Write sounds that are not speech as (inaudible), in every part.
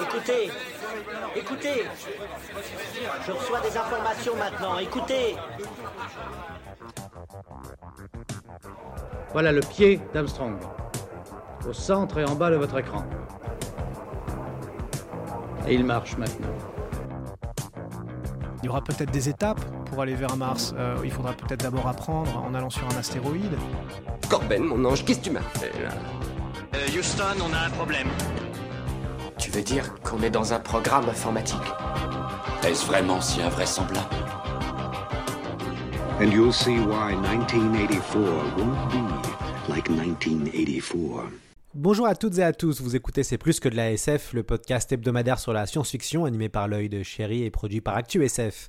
Écoutez, écoutez. Je reçois des informations maintenant. Écoutez. Voilà le pied d'Armstrong. Au centre et en bas de votre écran. Et il marche maintenant. Il y aura peut-être des étapes pour aller vers Mars. Euh, il faudra peut-être d'abord apprendre en allant sur un astéroïde. Corben, mon ange, qu'est-ce que tu m'as fait là? Euh, Houston, on a un problème. Tu veux dire qu'on est dans un programme informatique Est-ce vraiment si invraisemblable And you'll see why 1984 won't be like 1984. Bonjour à toutes et à tous, vous écoutez C'est plus que de la SF, le podcast hebdomadaire sur la science-fiction animé par l'œil de chéri et produit par ActuSF.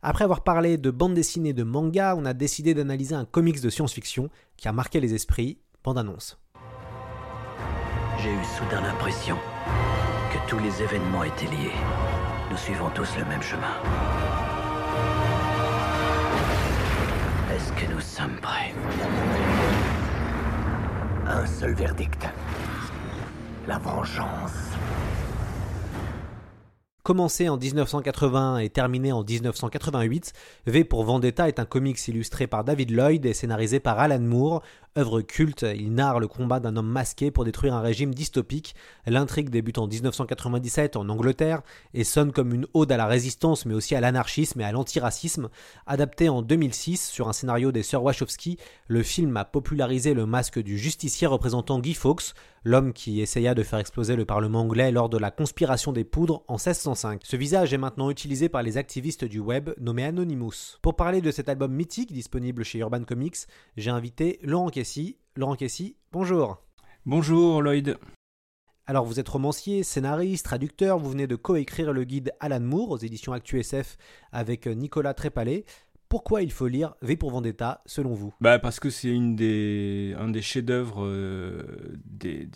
Après avoir parlé de bande dessinée de manga, on a décidé d'analyser un comics de science-fiction qui a marqué les esprits, bande annonce. J'ai eu soudain l'impression tous les événements étaient liés. Nous suivons tous le même chemin. Est-ce que nous sommes prêts? Un seul verdict. La vengeance. Commencé en 1980 et terminé en 1988, V pour Vendetta est un comics illustré par David Lloyd et scénarisé par Alan Moore. Œuvre culte, il narre le combat d'un homme masqué pour détruire un régime dystopique. L'intrigue débute en 1997 en Angleterre et sonne comme une ode à la résistance mais aussi à l'anarchisme et à l'antiracisme. Adapté en 2006 sur un scénario des sœurs Wachowski, le film a popularisé le masque du justicier représentant Guy Fawkes, l'homme qui essaya de faire exploser le Parlement anglais lors de la conspiration des poudres en 1605. Ce visage est maintenant utilisé par les activistes du web nommés Anonymous. Pour parler de cet album mythique disponible chez Urban Comics, j'ai invité Laurent Kessy. Laurent Kessy, bonjour. Bonjour Lloyd. Alors vous êtes romancier, scénariste, traducteur, vous venez de coécrire le guide Alan Moore aux éditions ActuSF avec Nicolas Trépalé. Pourquoi il faut lire V pour Vendetta selon vous? Bah parce que c'est des, un des chefs-d'œuvre euh, des,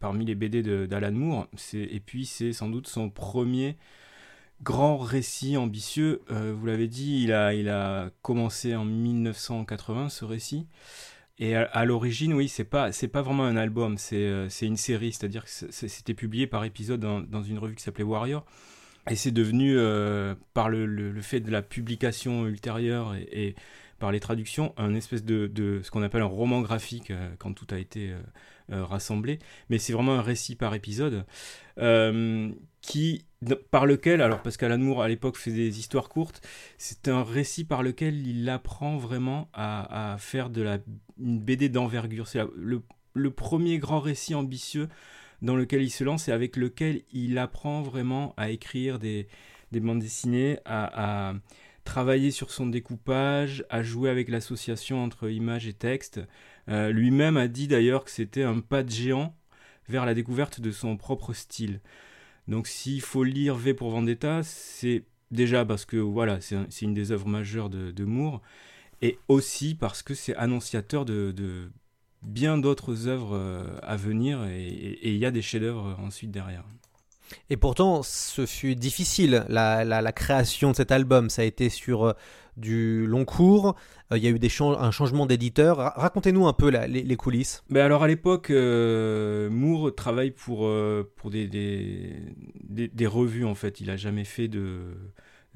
parmi les BD d'Alan Moore. Et puis c'est sans doute son premier grand récit ambitieux. Euh, vous l'avez dit, il a, il a commencé en 1980 ce récit. Et à, l'origine, oui, c'est pas pas vraiment un album, c'est euh, une série, c'est-à-dire que c'était publié par épisode dans, dans une revue qui s'appelait Warrior. Et c'est devenu, euh, par le, fait de la publication ultérieure et, par les traductions, un espèce de, ce qu'on appelle un roman graphique euh, quand tout a été euh, rassemblé. Mais c'est vraiment un récit par épisode qui, par lequel, alors parce qu'Alan à l'époque faisait des histoires courtes, c'est un récit par lequel il apprend vraiment à, faire de la une BD d'envergure. C'est le premier grand récit ambitieux dans lequel il se lance et avec lequel il apprend vraiment à écrire des, des bandes dessinées, à, travailler sur son découpage, à jouer avec l'association entre images et texte. Euh, Lui-même a dit d'ailleurs que c'était un pas de géant vers la découverte de son propre style. Donc s'il faut lire V pour Vendetta, c'est déjà parce que voilà, c'est un, une des œuvres majeures de, Moore, et aussi parce que c'est annonciateur de bien d'autres œuvres euh, à venir et il y a des chefs-d'œuvre ensuite derrière. Et pourtant, ce fut difficile, la, la, la, création de cet album. Ça a été sur euh, du long cours, euh, il y a eu des ch un changement d'éditeur. Ra Racontez-nous un peu la, les, les, coulisses. Ben alors à l'époque, euh, Moore travaille pour, euh, pour des, des, des, des, revues en fait. Il n'a jamais fait de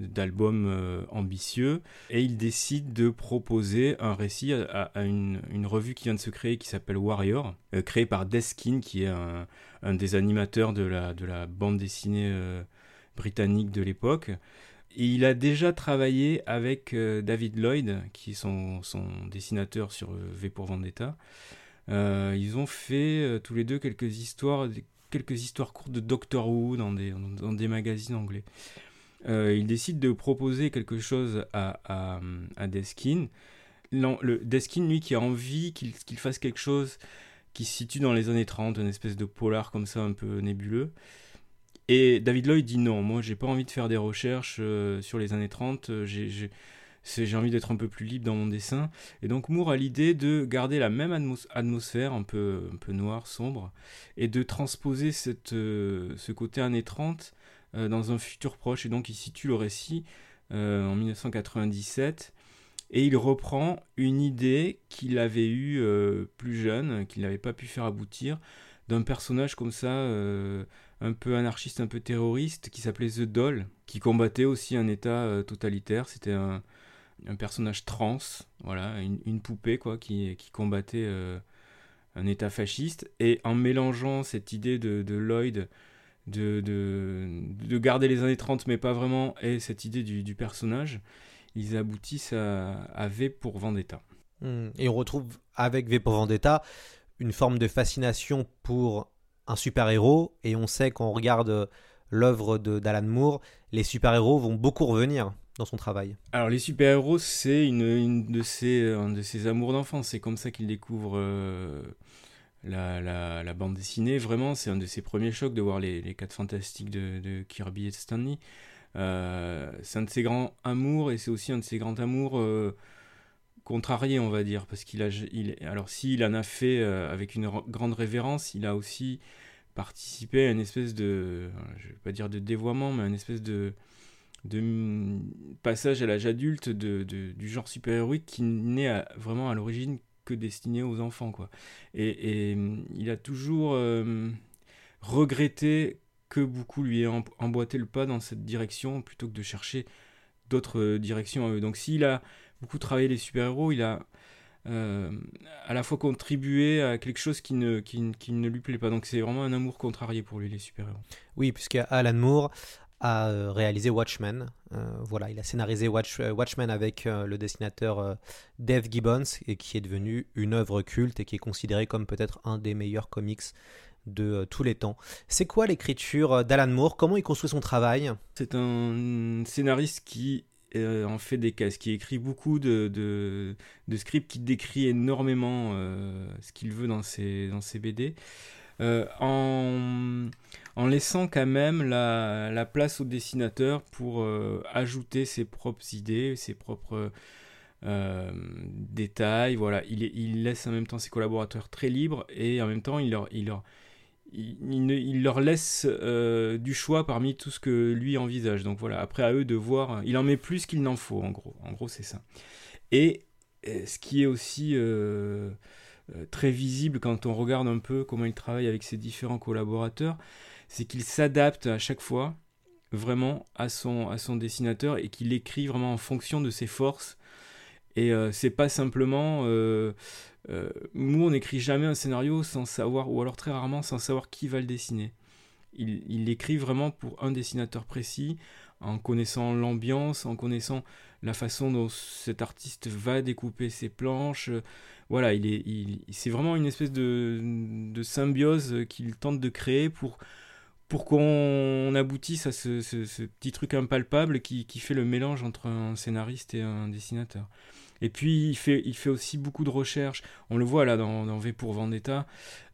d'albums euh, ambitieux et il décide de proposer un récit à, une, une, revue qui vient de se créer qui s'appelle Warrior, euh, créée par Deskin qui est un, des animateurs de la, de la bande dessinée euh, britannique de l'époque. Et il a déjà travaillé avec David Lloyd, qui est son, dessinateur sur V pour Vendetta. Ils ont fait tous les deux quelques histoires, quelques histoires courtes de Doctor Who dans des, dans des magazines anglais euh, il décide de proposer quelque chose à, à, Deskin. Le, Deskin, lui, qui a envie qu'il qu fasse quelque chose qui se situe dans les années 30, une espèce de polar comme ça, un peu nébuleux. Et David Lloyd dit non, moi j'ai pas envie de faire des recherches euh, sur les années 30, euh, j'ai envie d'être un peu plus libre dans mon dessin. Et donc Moore a l'idée de garder la même atmos atmosphère, un peu, un peu noire, sombre, et de transposer cette, ce côté années 30 euh, dans un futur proche. Et donc il situe le récit euh, en 1997. Et il reprend une idée qu'il avait eue euh, plus jeune, qu'il n'avait pas pu faire aboutir, d'un personnage comme ça, euh, un peu anarchiste, un peu terroriste, qui s'appelait The Doll, qui combattait aussi un État euh, totalitaire. C'était un, personnage trans, voilà, une, poupée quoi, qui, combattait euh, un État fasciste. Et en mélangeant cette idée de Lloyd de, de, de, garder les années 30, mais pas vraiment, et cette idée du, du personnage, ils aboutissent à, à V pour Vendetta. Hmm. Et on retrouve avec V pour Vendetta une forme de fascination pour un super-héros, et on sait quand on regarde l'œuvre d'Alan Moore, les super-héros vont beaucoup revenir dans son travail. Alors les super-héros, c'est une, une, de ses, un de ses amours d'enfance, c'est comme ça qu'il découvre euh, la, la, bande dessinée. Vraiment, c'est un de ses premiers chocs de voir les, les 4 fantastiques de, de, Kirby et Stanley. Euh, c'est un de ses grands amours, et c'est aussi un de ses grands amours... Euh, contrarié, on va dire, parce qu'il a, il, alors s'il en a fait euh, avec une grande révérence, il a aussi participé à une espèce de, je vais pas dire de dévoiement, mais une espèce de, de passage à l'âge adulte de, de, du genre super-héroïque qui n'est vraiment à l'origine destiné aux enfants, quoi. Et, il a toujours euh, regretté que beaucoup lui aient emboîté le pas dans cette direction plutôt que de chercher d'autres euh, directions. Donc s'il a beaucoup travaillé les super-héros, il a euh, à la fois contribué à quelque chose qui ne, ne lui plaît pas. Donc c'est vraiment un amour contrarié pour lui, les super-héros. Oui, puisque Alan Moore a euh, réalisé Watchmen. Euh, voilà, il a scénarisé Watch, Watchmen avec le dessinateur Dave Gibbons et qui est devenu une œuvre culte et qui est considéré comme peut-être un des meilleurs comics de tous les temps. C'est quoi l'écriture d'Alan Moore? Comment il construit son travail? C'est un scénariste qui euh, en fait des cases, qui écrit beaucoup de, de, scripts, qui décrit énormément euh, ce qu'il veut dans ses, dans ses BD, euh, en, laissant quand même la, la place au dessinateur pour ajouter ses propres idées, ses propres détails. Voilà, il, laisse en même temps ses collaborateurs très libres et en même temps il leur, laisse euh, du choix parmi tout ce que lui envisage. Donc voilà, après à eux de voir, il en met plus qu'il n'en faut en gros. C'est ça. Et euh, ce qui est aussi euh, très visible quand on regarde un peu comment il travaille avec ses différents collaborateurs, c'est qu'il s'adapte à chaque fois vraiment à son, à son dessinateur et qu'il écrit vraiment en fonction de ses forces. Et c'est pas simplement euh, Moore n'écrit jamais un scénario sans savoir, ou alors très rarement sans savoir qui va le dessiner. Il, il écrit vraiment pour un dessinateur précis, en connaissant l'ambiance, en connaissant la façon dont cet artiste va découper ses planches. Voilà, il est, il, c'est vraiment une espèce de, de symbiose qu'il tente de créer pour, pour qu'on aboutisse à ce, ce, ce, petit truc impalpable qui, qui fait le mélange entre un scénariste et un dessinateur. Et puis, il fait, il fait aussi beaucoup de recherches. On le voit là dans, V pour Vendetta.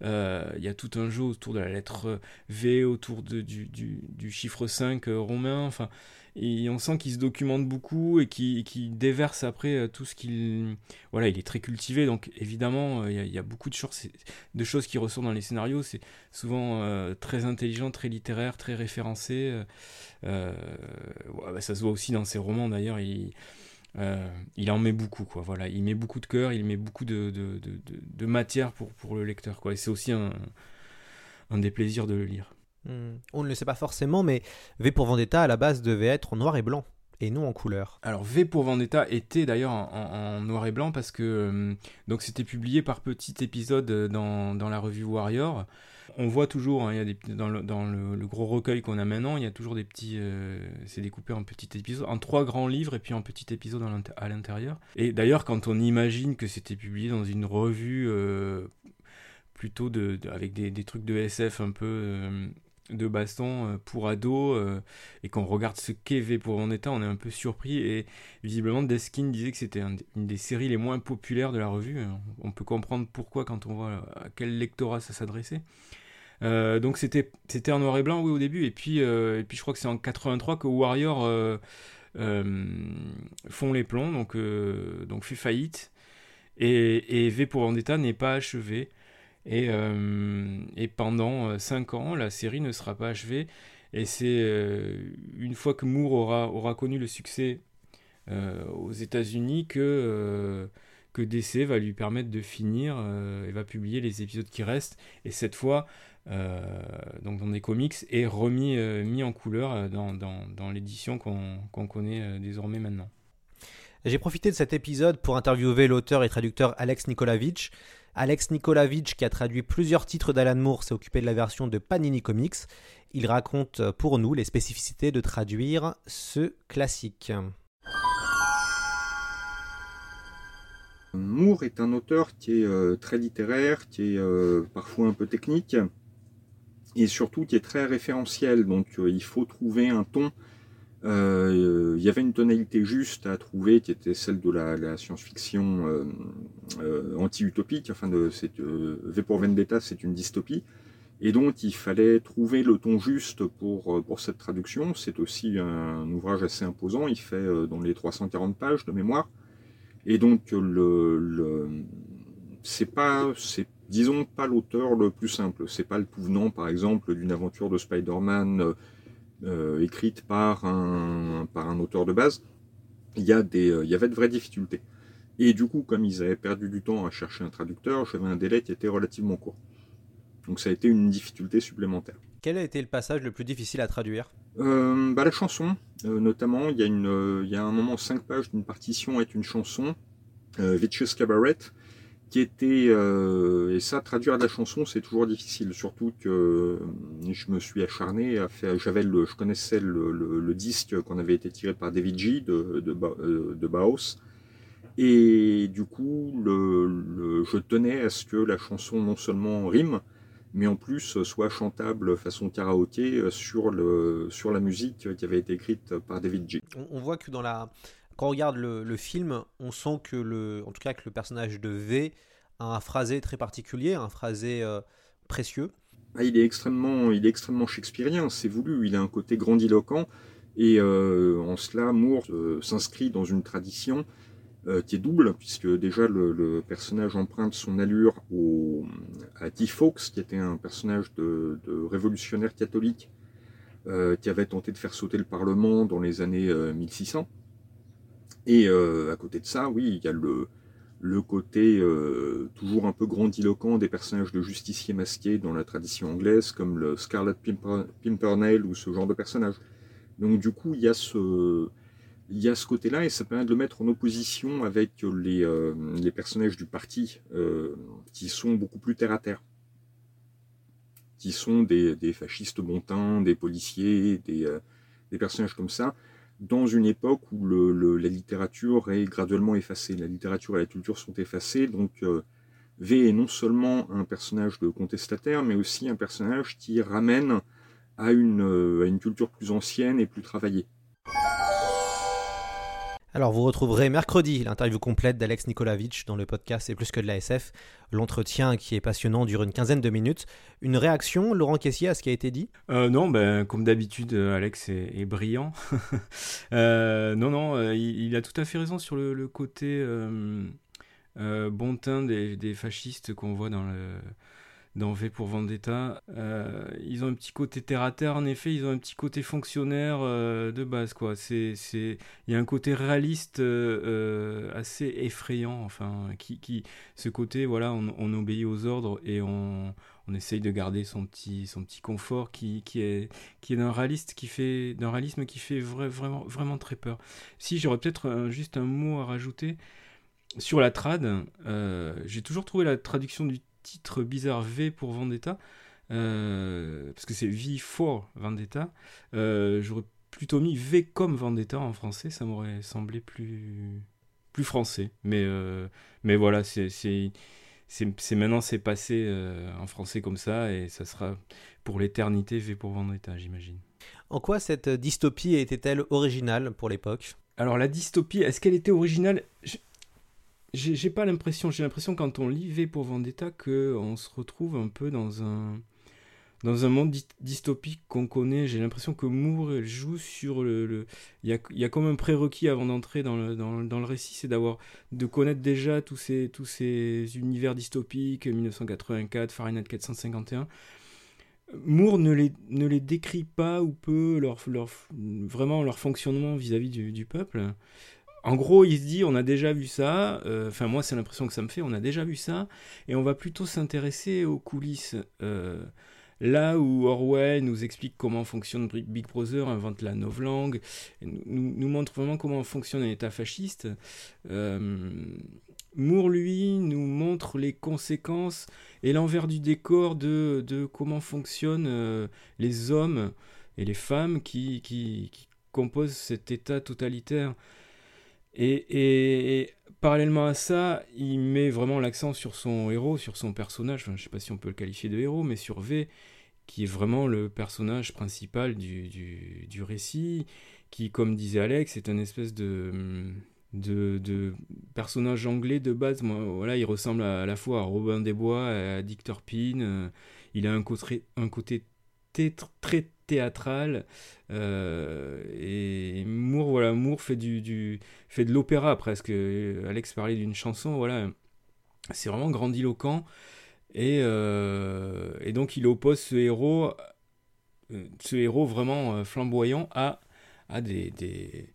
Euh, il y a tout un jeu autour de la lettre V, autour du, du, chiffre 5 euh, romain. Enfin, et on sent qu'il se documente beaucoup et qu'il déverse après euh, tout ce qu'il. Voilà, il est très cultivé. Donc, évidemment, il y, a, beaucoup de choses, de choses qui ressortent dans les scénarios. C'est souvent très intelligent, très littéraire, très référencé. Bah, ça se voit aussi dans ses romans d'ailleurs. Il euh, il en met beaucoup, quoi. Voilà, il met beaucoup de cœur, il met beaucoup de, de, de, de matière pour, pour le lecteur, quoi. Et c'est aussi un, un des plaisirs de le lire. Hmm. On ne le sait pas forcément, mais V pour Vendetta à la base devait être en noir et blanc et non en couleur. Alors V pour Vendetta était d'ailleurs en, en, noir et blanc parce que euh, donc c'était publié par petits épisodes dans, dans la revue Warrior on voit toujours, hein, y a dans, le, gros recueil qu'on a maintenant, il y a toujours des petits. Euh, c'est découpé en petits épisodes, en trois grands livres et puis en petits épisodes à l'intérieur. Et d'ailleurs, quand on imagine que c'était publié dans une revue euh, plutôt avec des, des, trucs de SF un peu. Euh, de baston pour ados et qu'on regarde ce qu'est V pour Vendetta, on est un peu surpris et visiblement Deskin disait que c'était une des séries les moins populaires de la revue. On peut comprendre pourquoi quand on voit à quel lectorat ça s'adressait. Euh, donc c'était c'était en noir et blanc oui au début. Et puis euh, et puis je crois que c'est en 83 que Warrior euh, font les plombs. Donc donc fait faillite. Et, et V pour Vendetta n'est pas achevé. Et, et pendant 5 ans la série ne sera pas achevée. Et c'est une fois que Moore aura aura connu le succès aux États-Unis que que DC va lui permettre de finir et va publier les épisodes qui restent. Et cette fois donc dans des comics et remis mis en couleur dans, dans, l'édition qu'on connaît désormais maintenant. J'ai profité de cet épisode pour interviewer l'auteur et traducteur Alex Nikolavitch. Alex Nikolavitch, qui a traduit plusieurs titres d'Alan Moore, s'est occupé de la version de Panini Comics. Il raconte pour nous les spécificités de traduire ce classique. Moore est un auteur qui est euh, très littéraire, qui est euh, parfois un peu technique, et surtout qui est très référentiel. Donc euh, il faut trouver un ton. il y avait une tonalité juste à trouver qui était celle de la, science-fiction anti-utopique. Enfin, de, v pour Vendetta, c'est une dystopie. Et donc il fallait trouver le ton juste pour, pour cette traduction. C'est aussi un ouvrage assez imposant. Il fait dans les 340 pages de mémoire. Et donc, le, le c'est pas, c'est, disons, pas l'auteur le plus simple. C'est pas le tout venant, par exemple, d'une aventure de Spider-Man euh, écrite par un, par un auteur de base. Il y, a des, il y avait de vraies difficultés. Et du coup, comme ils avaient perdu du temps à chercher un traducteur, j'avais un délai qui était relativement court. Donc ça a été une difficulté supplémentaire. Quel a été le passage le plus difficile à traduire? Euh, bah, La chanson, euh, notamment. Il y, a une, euh, il y a un moment, cinq pages d'une partition avec une chanson, Vicious Cabaret, qui était... et ça, traduire de la chanson, c'est toujours difficile. Surtout que je me suis acharné à faire... J'avais le, je connaissais le, le, disque qu'on avait été tiré par David G. de, de, de Baos. Et du coup, le, je tenais à ce que la chanson non seulement rime, mais en plus soit chantable façon karaoké euh, sur, le, sur la musique qui avait été écrite par David G. On, voit que dans la, quand on regarde le, film, on sent que le, en tout cas le personnage de V a un phrasé très particulier, un phrasé euh, précieux. Ah, il est extrêmement, il est extrêmement shakespearien, c'est voulu. Il a un côté grandiloquent et euh, en cela, Moore s'inscrit dans une tradition euh, qui est double, puisque déjà le, personnage emprunte son allure à Guy Fawkes, qui était un personnage de, révolutionnaire catholique euh, qui avait tenté de faire sauter le Parlement dans les années 1600. Euh, Et à côté de ça, oui, il y a le, le côté toujours un peu grandiloquent des personnages de justiciers masqués dans la tradition anglaise, comme le Scarlet Pimpernel ou ce genre de personnage. Donc du coup, il y a ce il y a ce côté-là et ça permet de le mettre en opposition avec les, euh, les personnages du parti euh, qui sont beaucoup plus terre à terre, qui sont des, des fascistes montants, des policiers, des, euh, des, personnages comme ça, dans une époque où la littérature est graduellement effacée. La littérature et la culture sont effacées, donc V est non seulement un personnage de contestataire, mais aussi un personnage qui ramène à une, à une culture plus ancienne et plus travaillée. Alors vous retrouverez mercredi l'interview complète d'Alex Nikolavitch dans le podcast C'est plus que de la SF. L'entretien qui est passionnant dure une quinzaine de minutes. Une réaction, Laurent Caissier, à ce qui a été dit? Euh, Non, ben, comme d'habitude, euh, Alex est, brillant. (laughs) Euh, non, non, il, a tout à fait raison sur le, côté bon teint des, des fascistes qu'on voit dans le dans pour Vendetta. Euh, ils ont un petit côté terre à terre, en effet, ils ont un petit côté fonctionnaire euh, de base, quoi. C'est, il y a un côté réaliste euh, assez effrayant, enfin, qui, qui, ce côté, voilà, on, obéit aux ordres et on, on essaye de garder son petit, son petit confort, qui, qui est, qui est d'un réaliste, qui fait, d'un réalisme qui fait vraiment, vraiment très peur. Si j'aurais peut-être juste un mot à rajouter. Sur la trad, j'ai toujours trouvé la traduction du titre bizarre V pour Vendetta, euh, parce que c'est V for Vendetta, euh, j'aurais plutôt mis V comme Vendetta en français, ça m'aurait semblé plus, plus français. Mais, euh, mais voilà, c'est, maintenant c'est passé en français comme ça, et ça sera pour l'éternité V pour Vendetta, j'imagine. En quoi cette dystopie était-elle originale pour l'époque? Alors la dystopie, est-ce qu'elle était originale? J'ai pas l'impression, j'ai l'impression quand on lit V pour Vendetta qu'on se retrouve un peu dans un dans un monde dystopique qu'on connaît. J'ai l'impression que Moore joue sur le, il y a, y a comme un prérequis avant d'entrer dans le, dans, le récit, c'est d'avoir de connaître déjà tous ces tous ces univers dystopiques, 1984, Fahrenheit 451. Moore ne les, ne les décrit pas ou peu leur, leur, vraiment leur fonctionnement vis-à-vis du, du, peuple en gros, il se dit, on a déjà vu ça, euh, enfin moi c'est l'impression que ça me fait, on a déjà vu ça, et on va plutôt s'intéresser aux coulisses. Euh, Là où Orwell nous explique comment fonctionne Big Brother, invente la novlangue, nous, nous montre vraiment comment fonctionne un État fasciste, euh, Moore, lui, nous montre les conséquences et l'envers du décor de, comment fonctionnent les hommes et les femmes qui, composent cet État totalitaire. Et, parallèlement à ça, il met vraiment l'accent sur son héros, sur son personnage, je ne sais pas si on peut le qualifier de héros, mais sur V, qui est vraiment le personnage principal du, du, du récit, qui, comme disait Alex, est un espèce de de, personnages anglais de base. Il ressemble à, la fois à Robin des Bois, à Dick Turpin. Euh, il a un côté, un côté très théâtral. Euh, et Moore, voilà, Moore fait, du, fait de l'opéra presque. Alex parlait d'une chanson, voilà. C'est vraiment grandiloquent. Et, euh, et, donc il oppose ce héros, ce héros vraiment flamboyant à, à des, des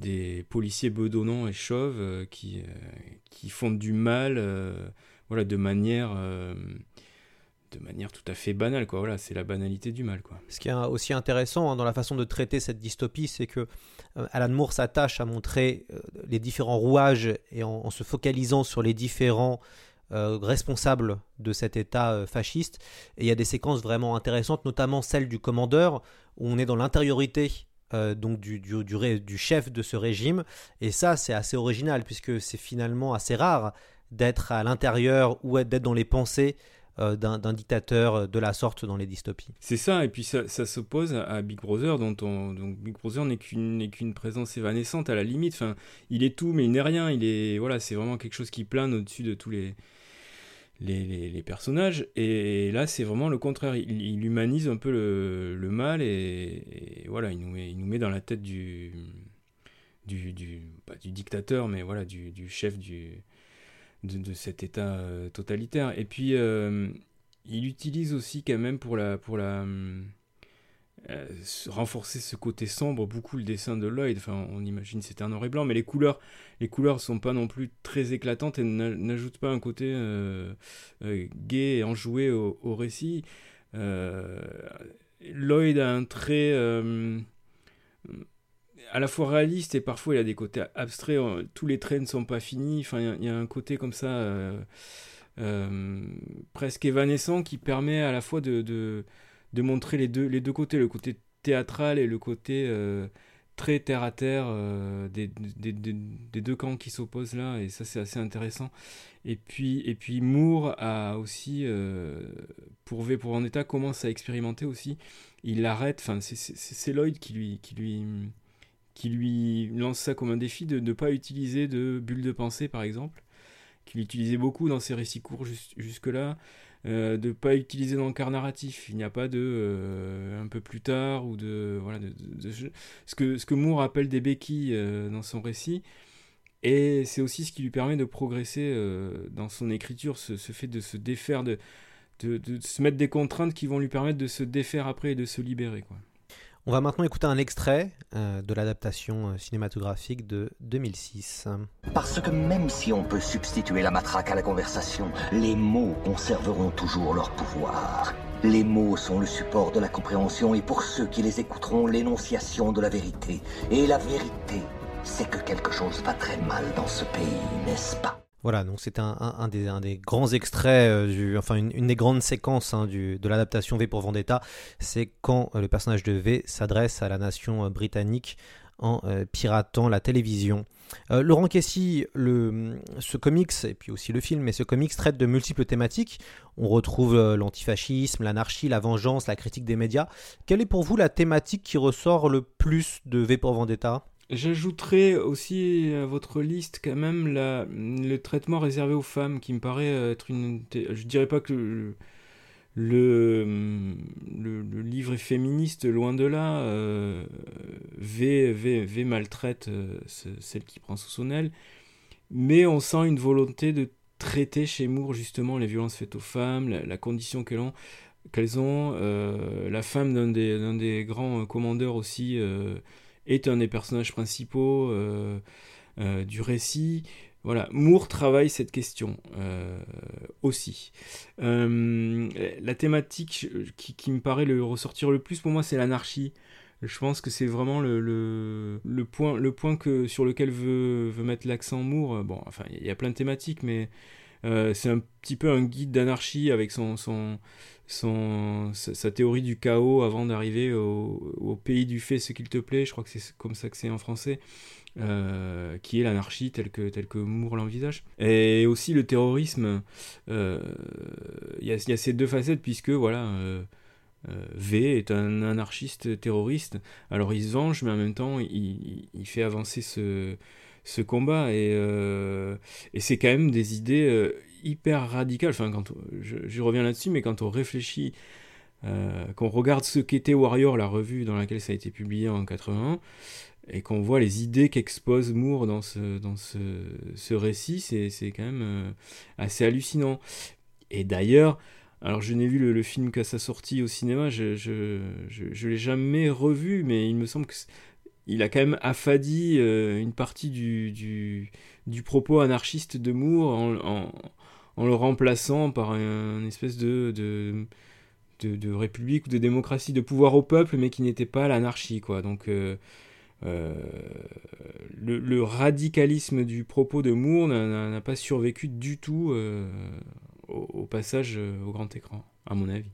des policiers bedonnants et chauves euh, qui, euh, qui font du mal euh, voilà, de manière de manière tout à fait banale quoi. Voilà c'est la banalité du mal quoi. Ce qui est aussi intéressant hein, dans la façon de traiter cette dystopie c'est que Alan Moore s'attache à montrer les différents rouages et en, se focalisant sur les différents responsables de cet état fasciste. Et il y a des séquences vraiment intéressantes notamment celle du commandeur où on est dans l'intériorité euh, donc du, chef de ce régime. Et ça, c'est assez original, puisque c'est finalement assez rare d'être à l'intérieur ou d'être dans les pensées euh, d'un dictateur de la sorte dans les dystopies. C'est ça, et puis ça, s'oppose à Big Brother, dont Big Brother n'est qu'une présence évanescente à la limite. Enfin, il est tout, mais il n'est rien. Il est voilà, c'est vraiment quelque chose qui plane au-dessus de tous les personnages. Et, là, c'est vraiment le contraire. Il, humanise un peu le, mal et, voilà, il nous, met, dans la tête du, du, du, dictateur, mais voilà, du chef du, de, cet État euh, totalitaire. Et puis, euh, il utilise aussi quand même pour la, pour la, euh, renforcer ce côté sombre beaucoup le dessin de Lloyd enfin on imagine c'était un noir et blanc mais les couleurs les couleurs sont pas non plus très éclatantes et n'ajoutent pas un côté gai et enjoué au, récit Lloyd a un trait à la fois réaliste et parfois il a des côtés abstraits tous les traits ne sont pas finis enfin il y, a un côté comme ça presque évanescent qui permet à la fois de de montrer les deux, les deux côtés, le côté théâtral et le côté euh, très terre à terre euh, des, des, des, deux camps qui s'opposent là, et ça c'est assez intéressant. Et puis, et puis Moore a aussi, euh, pour V pour Vendetta, commence à expérimenter aussi. Il arrête, enfin c'est Lloyd qui lui, qui, lui, qui lui lance ça comme un défi de ne pas utiliser de bulles de pensée par exemple, qu'il utilisait beaucoup dans ses récits courts jusque-là. Euh, de pas utiliser d'encart narratif. Il n'y a pas de euh, un peu plus tard ou de voilà de, ce que ce que Moore appelle des béquilles euh, dans son récit. Et c'est aussi ce qui lui permet de progresser dans son écriture, ce, ce, fait de se défaire, de, de, de, se mettre des contraintes qui vont lui permettre de se défaire après et de se libérer. Quoi. On va maintenant écouter un extrait euh, de l'adaptation euh, cinématographique de 2006. Parce que même si on peut substituer la matraque à la conversation, les mots conserveront toujours leur pouvoir. Les mots sont le support de la compréhension et pour ceux qui les écouteront, l'énonciation de la vérité. Et la vérité, c'est que quelque chose va très mal dans ce pays, n'est-ce pas? Voilà, donc c'est un, des, grands extraits, euh, enfin une, des grandes séquences hein, de l'adaptation V pour Vendetta, c'est quand euh, le personnage de V s'adresse à la nation euh, britannique en piratant la télévision. Laurent Kessy, le, ce comics, et puis aussi le film, mais ce comics traite de multiples thématiques. On retrouve l'antifascisme, l'anarchie, la vengeance, la critique des médias. Quelle est pour vous la thématique qui ressort le plus de V pour Vendetta? J'ajouterai aussi à votre liste quand même la, le traitement réservé aux femmes qui me paraît être une... Je dirais pas que le, le, livre est féministe, loin de là. Euh, v, v, v, maltraite euh, celle qui prend sous son aile. Mais on sent une volonté de traiter chez Moore justement les violences faites aux femmes, la, condition qu'elles ont. Euh, la femme d'un des, des, grands commandeurs aussi est un des personnages principaux euh, euh, du récit. Voilà, Moore travaille cette question aussi. la thématique qui, me paraît le ressortir le plus pour moi, c'est l'anarchie. Je pense que c'est vraiment le, point, sur lequel veut, veut mettre l'accent Moore. Bon, enfin, il y a plein de thématiques, mais euh, c'est un petit peu un guide d'anarchie avec son, son, sa, théorie du chaos avant d'arriver au, pays du fait ce qu'il te plaît. Je crois que c'est comme ça que c'est en français. Euh, qui est l'anarchie telle que, telle que Moore l'envisage. Et aussi le terrorisme, euh, il y, a, ces deux facettes, puisque voilà, euh, v est un anarchiste terroriste. Alors il se venge, mais en même temps, il, fait avancer ce, ce combat. Et, et c'est quand même des idées hyper radicales. Enfin, quand je, reviens là-dessus, mais quand on réfléchit, qu'on regarde ce qu'était Warrior, la revue dans laquelle ça a été publié en 81, et qu'on voit les idées qu'expose Moore dans ce, dans ce, récit, c'est quand même assez hallucinant. Et d'ailleurs, alors je n'ai vu le, film qu'à sa sortie au cinéma, je je, je, l'ai jamais revu, mais il me semble que il a quand même affadi euh, une partie du, du, du, propos anarchiste de Moore en, le remplaçant par un, espèce de, de, de, république ou de démocratie, de pouvoir au peuple, mais qui n'était pas l'anarchie. quoi. Donc euh, euh, le, le, radicalisme du propos de Moore n'a pas survécu du tout au, passage euh, au grand écran, à mon avis.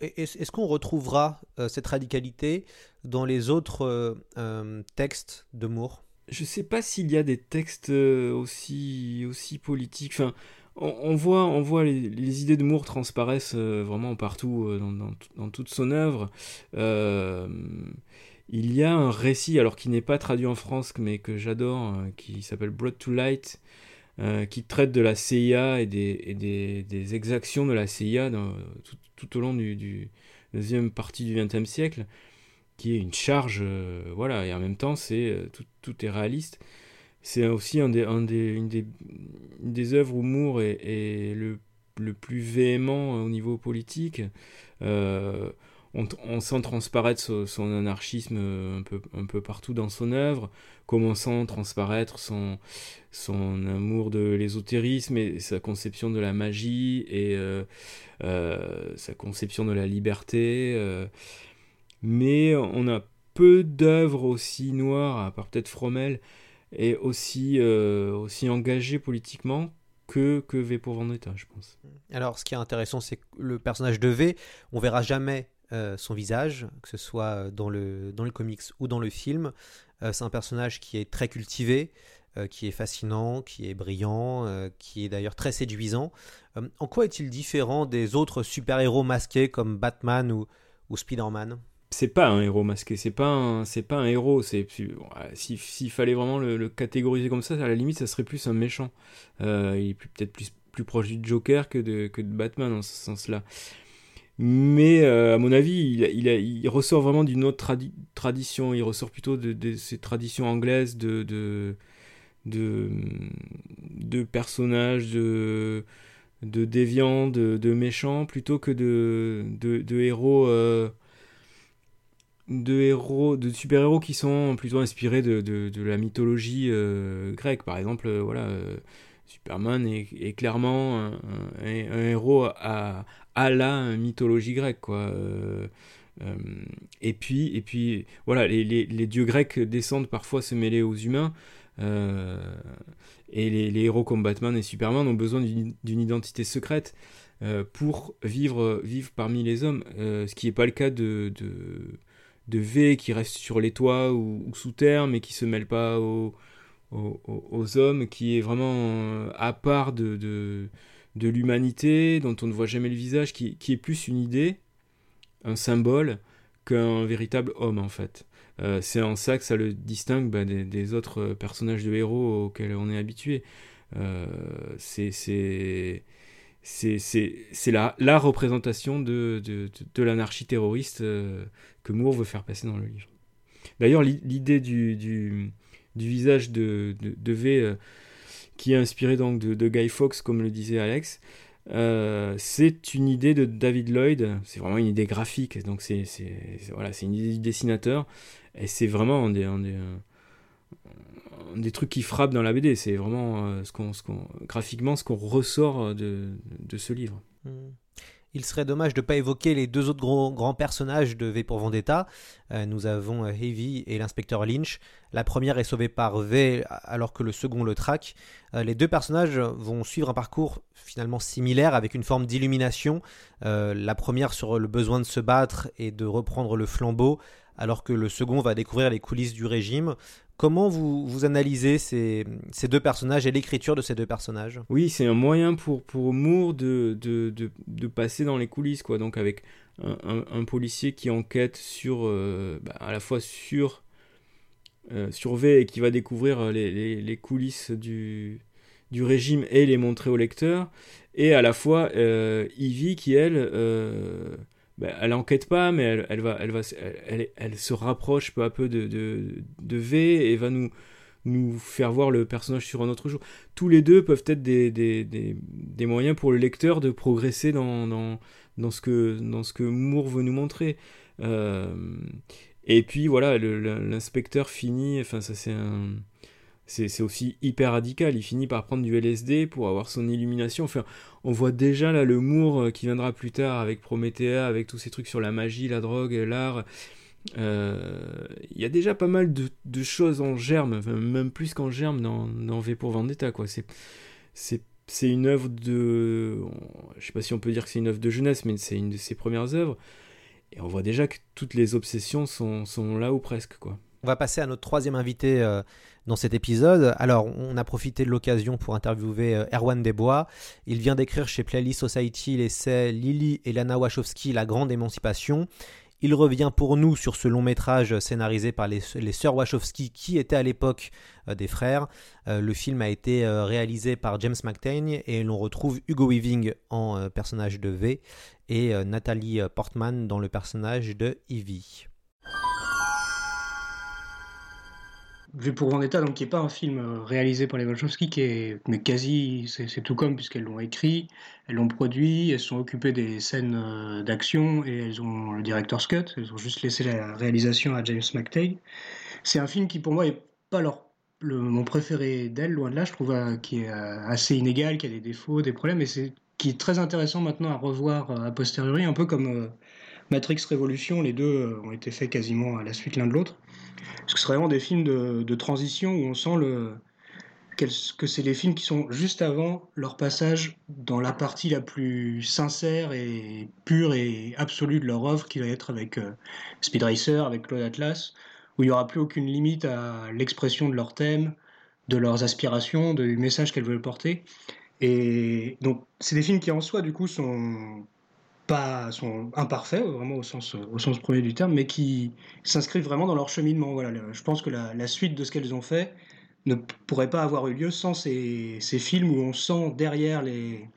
Est-ce qu'on retrouvera euh, cette radicalité dans les autres euh, textes de Moore? Je ne sais pas s'il y a des textes aussi, aussi politiques. Enfin, on, voit, on voit les, idées de Moore transparaissent vraiment partout dans, dans, toute son œuvre. il y a un récit, alors qui n'est pas traduit en France, mais que j'adore, qui s'appelle Brought to Light, euh, qui traite de la CIA et des, exactions de la CIA tout, au long du, deuxième partie du XXe siècle, qui est une charge, euh, voilà, et en même temps, c'est euh, tout, tout, est réaliste. C'est aussi un des, un des, une, des, des œuvres où Moore est, le, le, plus véhément au niveau politique on, sent transparaître son, anarchisme euh, un peu, un peu partout dans son œuvre, commençant transparaître son, son amour de l'ésotérisme et sa conception de la magie et euh, euh, sa conception de la liberté. mais on a peu d'œuvres aussi noires, à part peut-être Fromel, et aussi, aussi engagées politiquement que, que V pour Vendetta, je pense. Alors, ce qui est intéressant, c'est que le personnage de V, on verra jamais euh, son visage, que ce soit dans le, dans le comics ou dans le film. Euh, c'est un personnage qui est très cultivé, euh, qui est fascinant, qui est brillant, qui est d'ailleurs très séduisant. en quoi est-il différent des autres super-héros masqués comme Batman ou, ou Spider-Man? C'est pas un héros masqué, c'est pas c'est pas un héros. C'est s'il fallait vraiment le, catégoriser comme ça, à la limite, ça serait plus un méchant. il est peut-être plus plus proche du Joker que de que de Batman dans ce sens-là. Mais euh, à mon avis, il, il, ressort vraiment d'une autre tradition. Il ressort plutôt de, ces traditions anglaises de, de, de, personnages, de, de déviants, de, méchants, plutôt que de, de, héros. Euh, de héros, de super-héros qui sont plutôt inspirés de, la mythologie euh, grecque. Par exemple, voilà, Superman est, clairement un, héros à, la mythologie grecque. Euh, euh, et puis, et puis, voilà, les, dieux grecs descendent parfois se mêler aux humains. Euh, et les, héros comme Batman et Superman ont besoin d'une identité secrète pour vivre, parmi les hommes. ce qui n'est pas le cas de, de, V qui reste sur les toits ou, sous terre, mais qui se mêle pas aux, aux, hommes, qui est vraiment à part de, de l'humanité, dont on ne voit jamais le visage, qui, est plus une idée, un symbole, qu'un véritable homme en fait. Euh, c'est en ça que ça le distingue bah, des, autres personnages de héros auxquels on est habitué. Euh, c'est c'est la, la, représentation de, de, de, l'anarchie terroriste euh, que Moore veut faire passer dans le livre. D'ailleurs, l'idée du, visage de, V qui est inspiré donc de, Guy Fawkes, comme le disait Alex. Euh, c'est une idée de David Lloyd, c'est vraiment une idée graphique, donc c'est voilà, une idée du dessinateur, et c'est vraiment un des, des trucs qui frappent dans la BD. C'est vraiment ce graphiquement ce qu'on ressort de ce livre. Il serait dommage de ne pas évoquer les deux autres grands personnages de V pour Vendetta. Euh, nous avons euh, Heavy et l'inspecteur Lynch. La première est sauvée par V alors que le second le traque. Euh, les deux personnages vont suivre un parcours finalement similaire avec une forme d'illumination. la première sur le besoin de se battre et de reprendre le flambeau alors que le second va découvrir les coulisses du régime. Comment vous, vous analysez ces, ces, deux personnages et l'écriture de ces deux personnages? Oui, c'est un moyen pour, pour Moore de, de, de, passer dans les coulisses, quoi. Donc avec un, policier qui enquête sur, euh, bah, à la fois sur, euh, sur V et qui va découvrir les, les, les, coulisses du, du régime et les montrer au lecteur, et à la fois euh, Ivy qui, elle, euh, bah, elle enquête pas, mais elle, elle va, elle, va elle, elle, se rapproche peu à peu de, de, de, V et va nous, nous faire voir le personnage sur un autre jour. Tous les deux peuvent être des, des, des, des moyens pour le lecteur de progresser dans, dans, dans, ce, que, dans ce que Moore veut nous montrer. Euh, et puis voilà, l'inspecteur finit, enfin ça c'est un c'est aussi hyper radical. Il finit par prendre du LSD pour avoir son illumination. Enfin, on voit déjà là le euh, qui viendra plus tard avec Promethea, avec tous ces trucs sur la magie, la drogue, l'art. Euh, il y a déjà pas mal de, choses en germe, même plus qu'en germe dans, V pour Vendetta. Quoi. C'est une œuvre de. Je sais pas si on peut dire que c'est une œuvre de jeunesse, mais c'est une de ses premières œuvres. Et on voit déjà que toutes les obsessions sont, sont là ou presque. quoi. On va passer à notre troisième invité euh, dans cet épisode. Alors, on a profité de l'occasion pour interviewer euh, Erwan Desbois. Il vient d'écrire chez Playlist Society l'essai Lily et Lana Wachowski, La Grande Émancipation. Il revient pour nous sur ce long métrage scénarisé par les, sœurs Wachowski qui étaient à l'époque euh, des frères. le film a été réalisé par James McTain et l'on retrouve Hugo Weaving en personnage de V et Nathalie Portman dans le personnage de Evie. Vu pour Vendetta, donc qui n'est pas un film euh, réalisé par les Wachowski, qui est, mais quasi, c'est tout comme, puisqu'elles l'ont écrit, elles l'ont produit, elles sont occupées des scènes euh, d'action et elles ont le director's cut, elles ont juste laissé la réalisation à James McTague. C'est un film qui pour moi est pas leur, le, mon préféré d'elle, loin de là, je trouve euh, qui est assez inégal, qui a des défauts, des problèmes, et c'est qui est très intéressant maintenant à revoir a posteriori, un peu comme Matrix Révolution, les deux ont été faits quasiment à la suite l'un de l'autre. Parce que c'est vraiment des films de, transition où on sent le, que c'est les films qui sont juste avant leur passage dans la partie la plus sincère et pure et absolue de leur œuvre, qui va être avec euh, Speed Racer, avec Claude Atlas, où il n'y aura plus aucune limite à l'expression de leurs thèmes, de leurs aspirations, du message qu'elles veulent porter. Et donc, c'est des films qui en soi, du coup, sont sont imparfaits, vraiment au sens, premier du terme, mais qui s'inscrivent vraiment dans leur cheminement. Voilà, je pense que la, suite de ce qu'elles ont fait ne pourrait pas avoir eu lieu sans ces, films où on sent derrière les,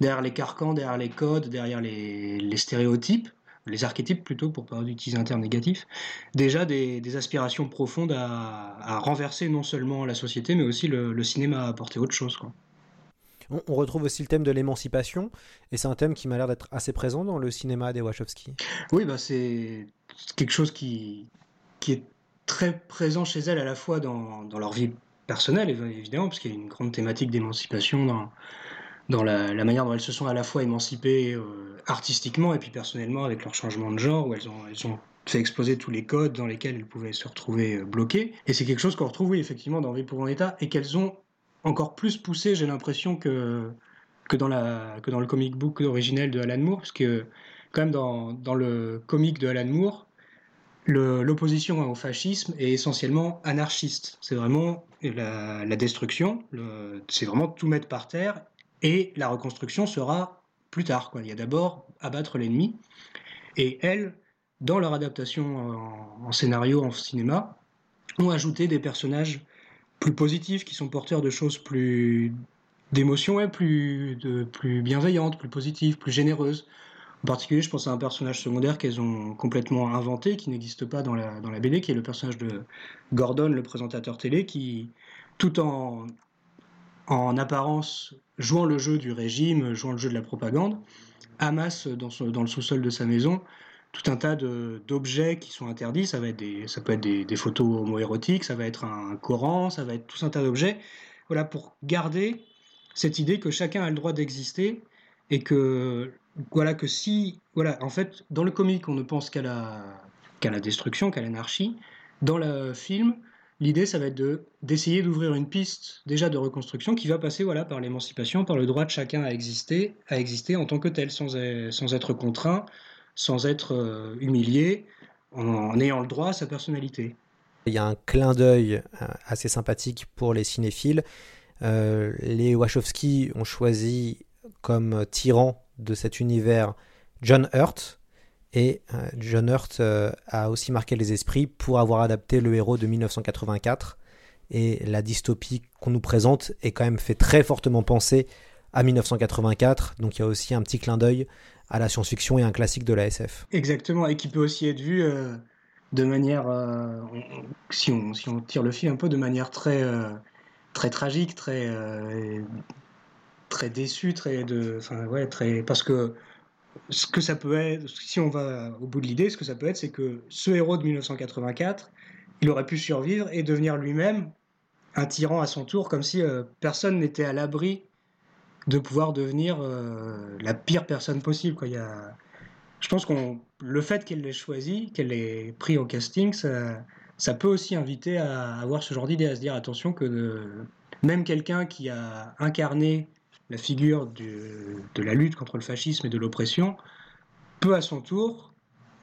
derrière les carcans, derrière les codes, derrière les, stéréotypes, les archétypes plutôt, pour pas utiliser un terme négatif, déjà des, aspirations profondes à, renverser non seulement la société, mais aussi le, le cinéma à apporter autre chose. Quoi. On, retrouve aussi le thème de l'émancipation, et c'est un thème qui m'a l'air d'être assez présent dans le cinéma des Wachowski. Oui, bah c'est quelque chose qui, qui est très présent chez elles à la fois dans, dans leur vie personnelle, évidemment, parce qu'il y a une grande thématique d'émancipation dans, dans la, manière dont elles se sont à la fois émancipées euh, artistiquement et puis personnellement avec leur changement de genre, où elles ont, elles ont fait exploser tous les codes dans lesquels elles pouvaient se retrouver euh, bloquées. Et c'est quelque chose qu'on retrouve, oui, effectivement, dans Vie pour état et qu'elles ont encore plus poussé, j'ai l'impression, que, que, dans que dans le comic book originel de Alan Moore, parce que quand même dans, dans le comic de Alan Moore, l'opposition au fascisme est essentiellement anarchiste. C'est vraiment la, destruction, c'est vraiment tout mettre par terre, et la reconstruction sera plus tard. Il y a d'abord abattre l'ennemi, et elles, dans leur adaptation en, scénario, en cinéma, ont ajouté des personnages plus positifs, qui sont porteurs de choses plus d'émotions, plus, de, plus bienveillantes, plus positives, plus généreuses. En particulier, je pense à un personnage secondaire qu'elles ont complètement inventé, qui n'existe pas dans la, BD, qui est le personnage de Gordon, le présentateur télé, qui, tout en, en apparence, jouant le jeu du régime, jouant le jeu de la propagande, amasse dans le sous-sol de sa maison tout un tas d'objets qui sont interdits. Ça, va être des, ça peut être des, des photos homoérotiques, ça va être un Coran, ça va être tout un tas d'objets. Voilà, pour garder cette idée que chacun a le droit d'exister et que, voilà, que si, voilà, en fait, dans le comique, on ne pense qu'à la, qu'à la destruction, qu'à l'anarchie. Dans le film, l'idée, ça va être de, d'essayer d'ouvrir une piste déjà de reconstruction qui va passer voilà, par l'émancipation, par le droit de chacun à exister, à exister en tant que tel, sans, sans être contraint, sans être euh, humilié, en, ayant le droit à sa personnalité. Il y a un clin d'œil euh, assez sympathique pour les cinéphiles. Euh, les Wachowski ont choisi comme tyran de cet univers John Hurt, et John Hurt a aussi marqué les esprits pour avoir adapté le héros de 1984. Et la dystopie qu'on nous présente est quand même fait très fortement penser à 1984. Donc il y a aussi un petit clin d'œil à la science-fiction et un classique de la SF. Exactement, et qui peut aussi être vu euh, de manière, euh, si, on, tire le fil un peu, de manière très, euh, très tragique, très, très déçue, très de, ouais, très, parce que ce que ça peut être, si on va au bout de l'idée, ce que ça peut être, c'est que ce héros de 1984, il aurait pu survivre et devenir lui-même un tyran à son tour, comme si personne n'était à l'abri de pouvoir devenir euh, la pire personne possible. Quoi. Il y a... Je pense que le fait qu'elle l'ait choisi, qu'elle l'ait pris au casting, ça, ça peut aussi inviter à avoir ce genre d'idée, à se dire attention que même quelqu'un qui a incarné la figure de la lutte contre le fascisme et de l'oppression peut à son tour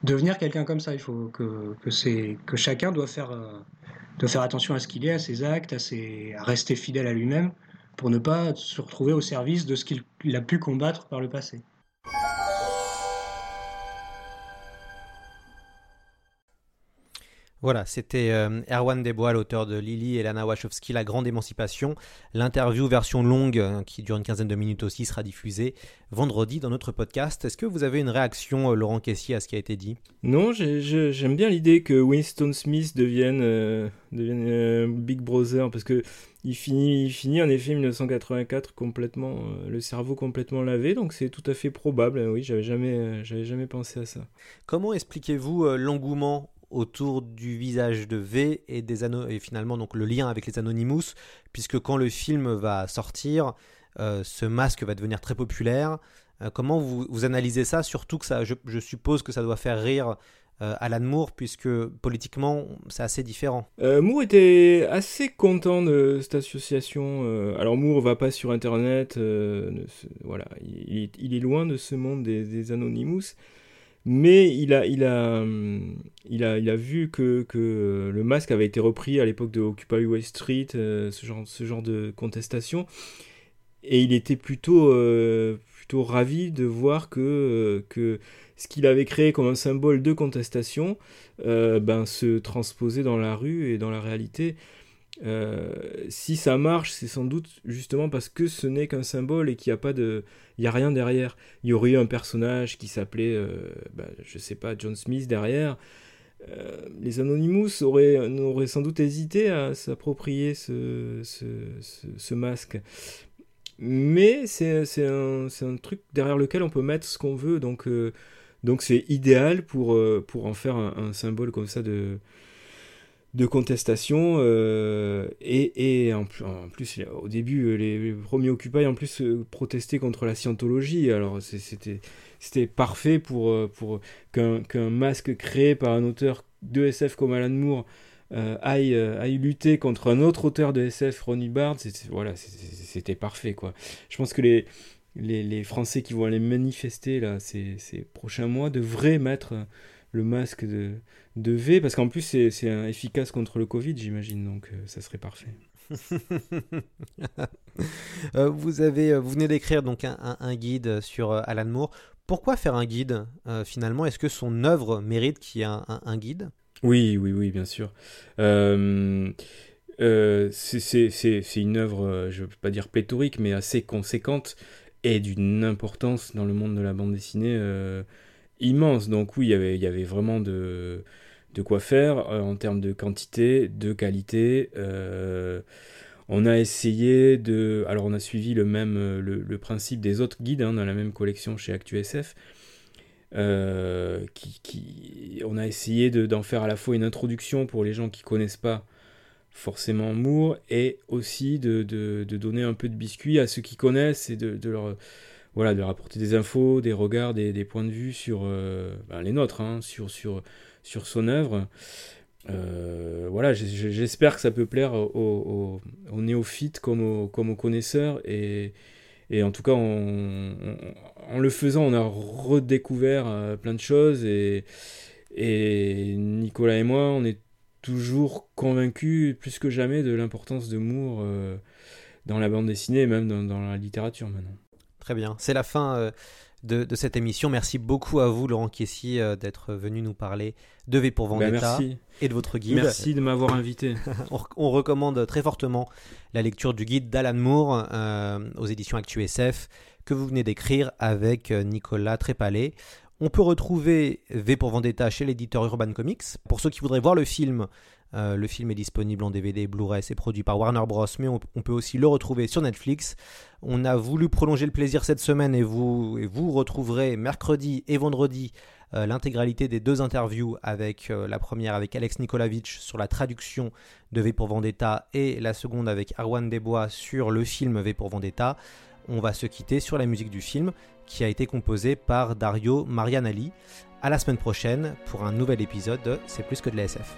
devenir quelqu'un comme ça. Il faut que, que, que chacun doit faire, euh, doit faire attention à ce qu'il est, à ses actes, à, à rester fidèle à lui-même pour ne pas se retrouver au service de ce qu'il a pu combattre par le passé. Voilà, c'était euh, Erwan Desbois, l'auteur de Lily et Lana Wachowski, La Grande Émancipation. L'interview version longue, euh, qui dure une quinzaine de minutes aussi, sera diffusée vendredi dans notre podcast. Est-ce que vous avez une réaction, euh, Laurent Caissier, à ce qui a été dit? Non, j'aime bien l'idée que Winston Smith devienne, devienne Big Brother, parce que il finit, il finit en effet 1984 complètement, le cerveau complètement lavé, donc c'est tout à fait probable. Oui, j'avais jamais, j'avais jamais pensé à ça. Comment expliquez-vous l'engouement autour du visage de V et, des et finalement donc le lien avec les Anonymous, puisque quand le film va sortir, euh, ce masque va devenir très populaire. Euh, comment vous, analysez ça? Surtout que je, suppose que ça doit faire rire euh, Alan Moore, puisque politiquement, c'est assez différent. Moore était assez content de cette association. alors Moore va pas sur Internet, voilà, il, est loin de ce monde des Anonymous. Mais il a, il a, il a, il a vu que, que le masque avait été repris à l'époque de Occupy Wall Street, euh, ce, genre, ce genre de contestation. Et il était plutôt, euh, plutôt ravi de voir que, euh, que ce qu'il avait créé comme un symbole de contestation ben, se transposait dans la rue et dans la réalité. Euh, si ça marche, c'est sans doute justement parce que ce n'est qu'un symbole et qu'il n'y a pas de, il y a rien derrière. Il y aurait eu un personnage qui s'appelait, euh, bah, je sais pas, John Smith derrière. Euh, les Anonymous auraient, auraient, sans doute hésité à s'approprier ce, masque. Mais c'est un, un, truc derrière lequel on peut mettre ce qu'on veut, donc donc c'est idéal pour, pour en faire un symbole comme ça de, de contestation euh, et, et en, plus au début les, premiers Occupy en plus euh, protestaient contre la scientologie. Alors c'était c'était parfait pour euh, pour qu'un masque créé par un auteur de SF comme Alan Moore aille, aille lutter contre un autre auteur de SF Ronnie Bard voilà c'était parfait quoi. Je pense que les les, les Français qui vont aller manifester là ces, ces prochains mois devraient mettre le masque de, de V, parce qu'en plus c'est efficace contre le Covid, j'imagine, donc euh, ça serait parfait. (laughs) Euh, vous, avez, euh, vous venez d'écrire donc un, un, guide sur Alan Moore. Pourquoi faire un guide finalement? Est-ce que son œuvre mérite qu'il y ait un, un, guide? Oui, oui, oui, bien sûr. c'est une œuvre, je ne veux pas dire pléthorique, mais assez conséquente et d'une importance dans le monde de la bande dessinée immense. Donc oui, y il y avait vraiment de, de quoi faire euh, en termes de quantité, de qualité. Euh, on a essayé de... Alors on a suivi le même le, principe des autres guides, hein, dans la même collection chez ActuSF. euh, qui, qui, on a essayé d'en faire à la fois une introduction pour les gens qui connaissent pas forcément Moore et aussi de, de, de, donner un peu de biscuit à ceux qui connaissent et de, leur voilà de leur apporter des infos des regards des, des points de vue sur euh, ben, les nôtres hein, sur sur sur son œuvre euh, voilà j'espère que ça peut plaire aux, néophytes comme aux, connaisseurs et en tout cas, en le faisant, on a redécouvert euh, plein de choses. Et, Nicolas et moi, on est toujours convaincus, plus que jamais, de l'importance de Moore euh, dans la bande dessinée et même dans, la littérature maintenant. Très bien. C'est la fin de, de, cette émission. Merci beaucoup à vous, Laurent Kessy, euh, d'être venu nous parler de V pour Vendetta ben et de votre guide. Merci de m'avoir invité. (laughs) on, on, recommande très fortement la lecture du guide d'Alan Moore euh, aux éditions ActuSF que vous venez d'écrire avec euh, Nicolas Trépalé. On peut retrouver V pour Vendetta chez l'éditeur Urban Comics. Pour ceux qui voudraient voir le film, euh, le film est disponible en DVD Blu-ray, c'est produit par Warner Bros. Mais on, peut aussi le retrouver sur Netflix. On a voulu prolonger le plaisir cette semaine et vous, et vous retrouverez mercredi et vendredi euh, l'intégralité des deux interviews avec euh, la première avec Alex Nikolavitch sur la traduction de V pour Vendetta et la seconde avec Arwan Desbois sur le film V pour Vendetta. On va se quitter sur la musique du film qui a été composée par Dario Marianelli. À la semaine prochaine pour un nouvel épisode de C'est plus que de la SF.